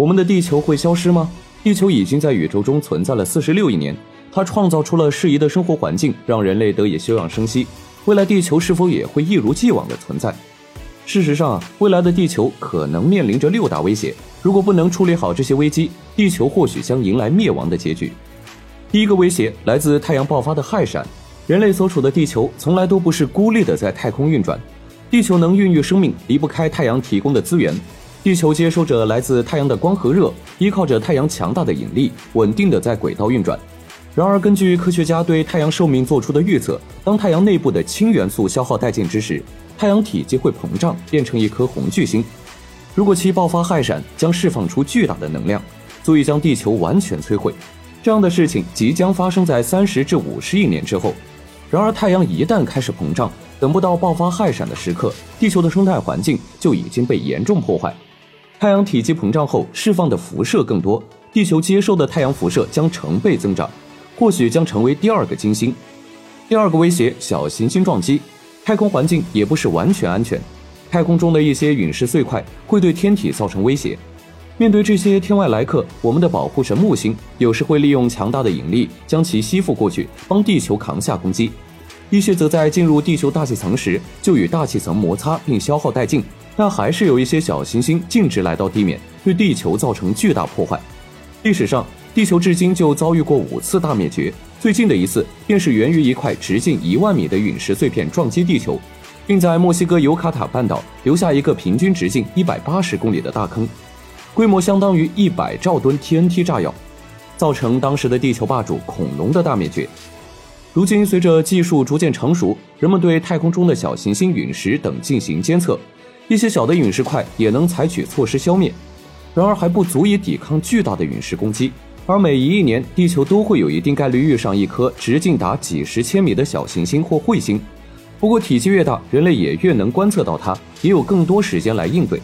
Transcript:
我们的地球会消失吗？地球已经在宇宙中存在了四十六亿年，它创造出了适宜的生活环境，让人类得以休养生息。未来地球是否也会一如既往的存在？事实上啊，未来的地球可能面临着六大威胁，如果不能处理好这些危机，地球或许将迎来灭亡的结局。第一个威胁来自太阳爆发的氦闪，人类所处的地球从来都不是孤立的在太空运转，地球能孕育生命，离不开太阳提供的资源。地球接收着来自太阳的光和热，依靠着太阳强大的引力，稳定的在轨道运转。然而，根据科学家对太阳寿命做出的预测，当太阳内部的氢元素消耗殆尽之时，太阳体积会膨胀，变成一颗红巨星。如果其爆发氦闪，将释放出巨大的能量，足以将地球完全摧毁。这样的事情即将发生在三十至五十亿年之后。然而，太阳一旦开始膨胀，等不到爆发氦闪的时刻，地球的生态环境就已经被严重破坏。太阳体积膨胀后释放的辐射更多，地球接受的太阳辐射将成倍增长，或许将成为第二个金星。第二个威胁：小行星撞击。太空环境也不是完全安全，太空中的一些陨石碎块会对天体造成威胁。面对这些天外来客，我们的保护神木星有时会利用强大的引力将其吸附过去，帮地球扛下攻击。一些则在进入地球大气层时就与大气层摩擦并消耗殆尽。但还是有一些小行星径直来到地面，对地球造成巨大破坏。历史上，地球至今就遭遇过五次大灭绝，最近的一次便是源于一块直径一万米的陨石碎片撞击地球，并在墨西哥尤卡塔半岛留下一个平均直径一百八十公里的大坑，规模相当于一百兆吨 TNT 炸药，造成当时的地球霸主恐龙的大灭绝。如今，随着技术逐渐成熟，人们对太空中的小行星陨石等进行监测。一些小的陨石块也能采取措施消灭，然而还不足以抵抗巨大的陨石攻击。而每一亿年，地球都会有一定概率遇上一颗直径达几十千米的小行星或彗星。不过体积越大，人类也越能观测到它，也有更多时间来应对。